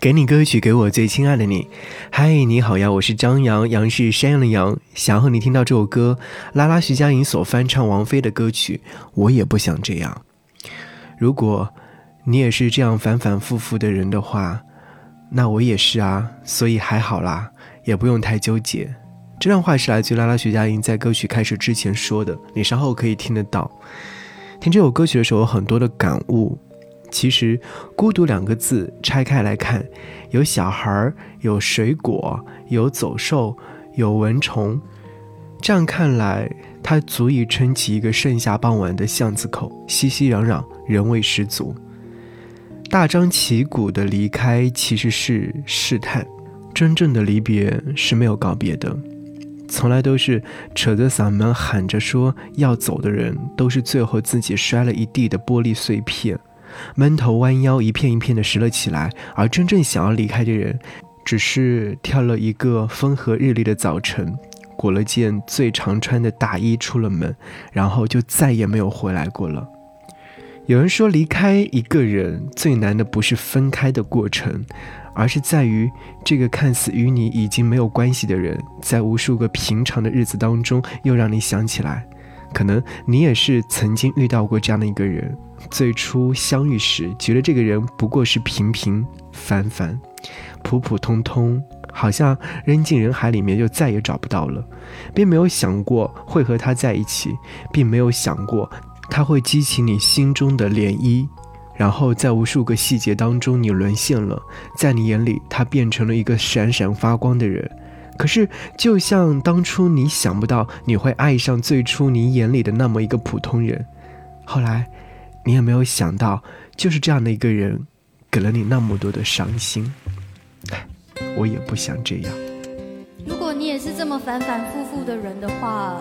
给你歌曲，给我最亲爱的你。嗨，你好呀，我是张扬，杨是山羊的羊。想和你听到这首歌，拉拉徐佳莹所翻唱王菲的歌曲。我也不想这样。如果你也是这样反反复复的人的话，那我也是啊，所以还好啦，也不用太纠结。这段话是来自拉拉徐佳莹在歌曲开始之前说的，你稍后可以听得到。听这首歌曲的时候，有很多的感悟。其实，孤独两个字拆开来看，有小孩儿，有水果，有走兽，有蚊虫。这样看来，它足以撑起一个盛夏傍晚的巷子口，熙熙攘攘，人味十足。大张旗鼓的离开其实是试探，真正的离别是没有告别的，从来都是扯着嗓门喊着说要走的人，都是最后自己摔了一地的玻璃碎片。闷头弯腰，一片一片的拾了起来。而真正想要离开的人，只是挑了一个风和日丽的早晨，裹了件最常穿的大衣出了门，然后就再也没有回来过了。有人说，离开一个人最难的不是分开的过程，而是在于这个看似与你已经没有关系的人，在无数个平常的日子当中，又让你想起来。可能你也是曾经遇到过这样的一个人，最初相遇时觉得这个人不过是平平凡凡、普普通通，好像扔进人海里面就再也找不到了，并没有想过会和他在一起，并没有想过他会激起你心中的涟漪，然后在无数个细节当中你沦陷了，在你眼里他变成了一个闪闪发光的人。可是，就像当初你想不到你会爱上最初你眼里的那么一个普通人，后来，你也没有想到，就是这样的一个人，给了你那么多的伤心。我也不想这样。如果你也是这么反反复复的人的话，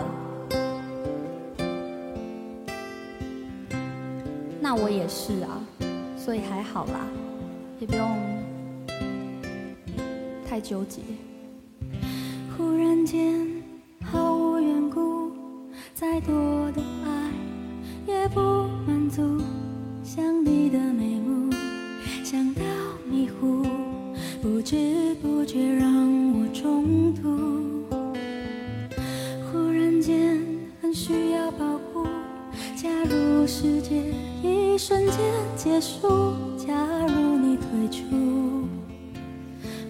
那我也是啊，所以还好啦，也不用太纠结。忽然间，毫无缘故，再多的爱也不满足。想你的眉目，想到迷糊，不知不觉让我中毒。忽然间，很需要保护。假如世界一瞬间结束，假如你退出，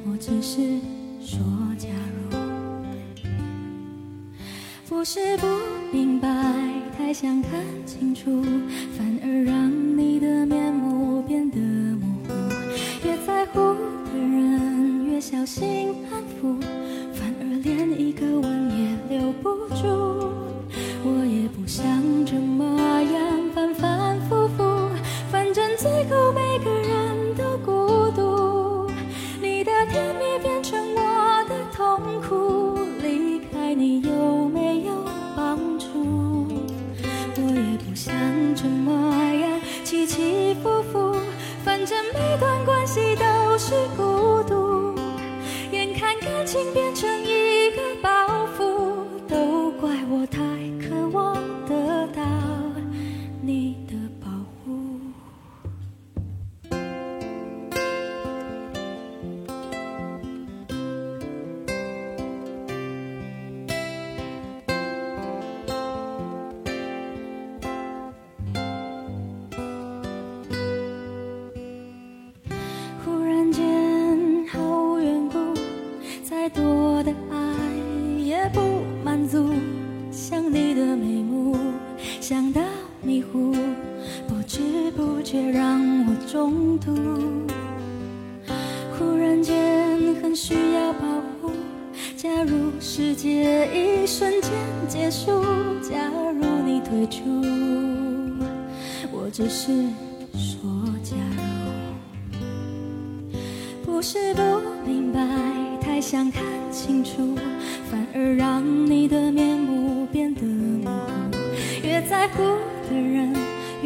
我只是说不是不明白，太想看清楚，反而让你的面目变得模糊。越在乎的人，越小心安抚，反而连一个吻也留不住。我也不想这么样反反复复，反正最后每个人这每段关系都是却让我中毒。忽然间，很需要保护。假如世界一瞬间结束，假如你退出，我只是说假如。不是不明白，太想看清楚，反而让你的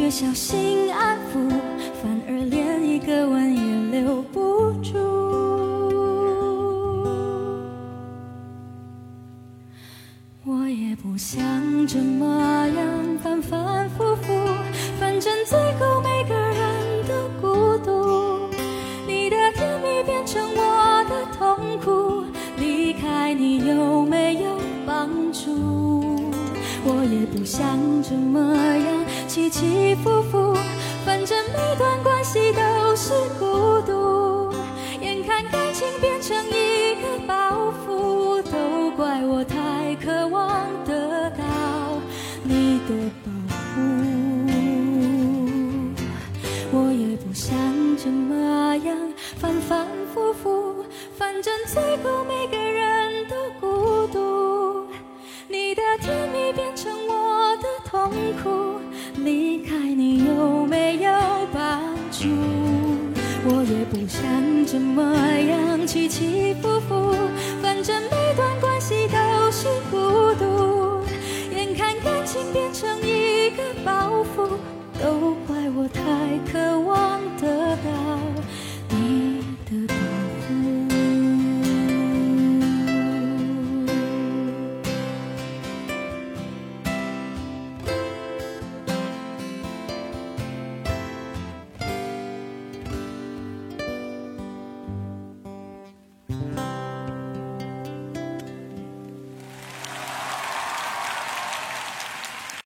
越小心安抚反而连一个吻也留不住我也不想这么样反反复复反正最后每个人都孤独。你的甜蜜变成我的痛苦离开你有没有帮助？我也不想这么样。起起伏伏，反正每段关系都是孤独。眼看感情变成一个包袱，都怪我太渴望得到你的保护。我也不想这么样反反复复，反正最后怎么样起起伏伏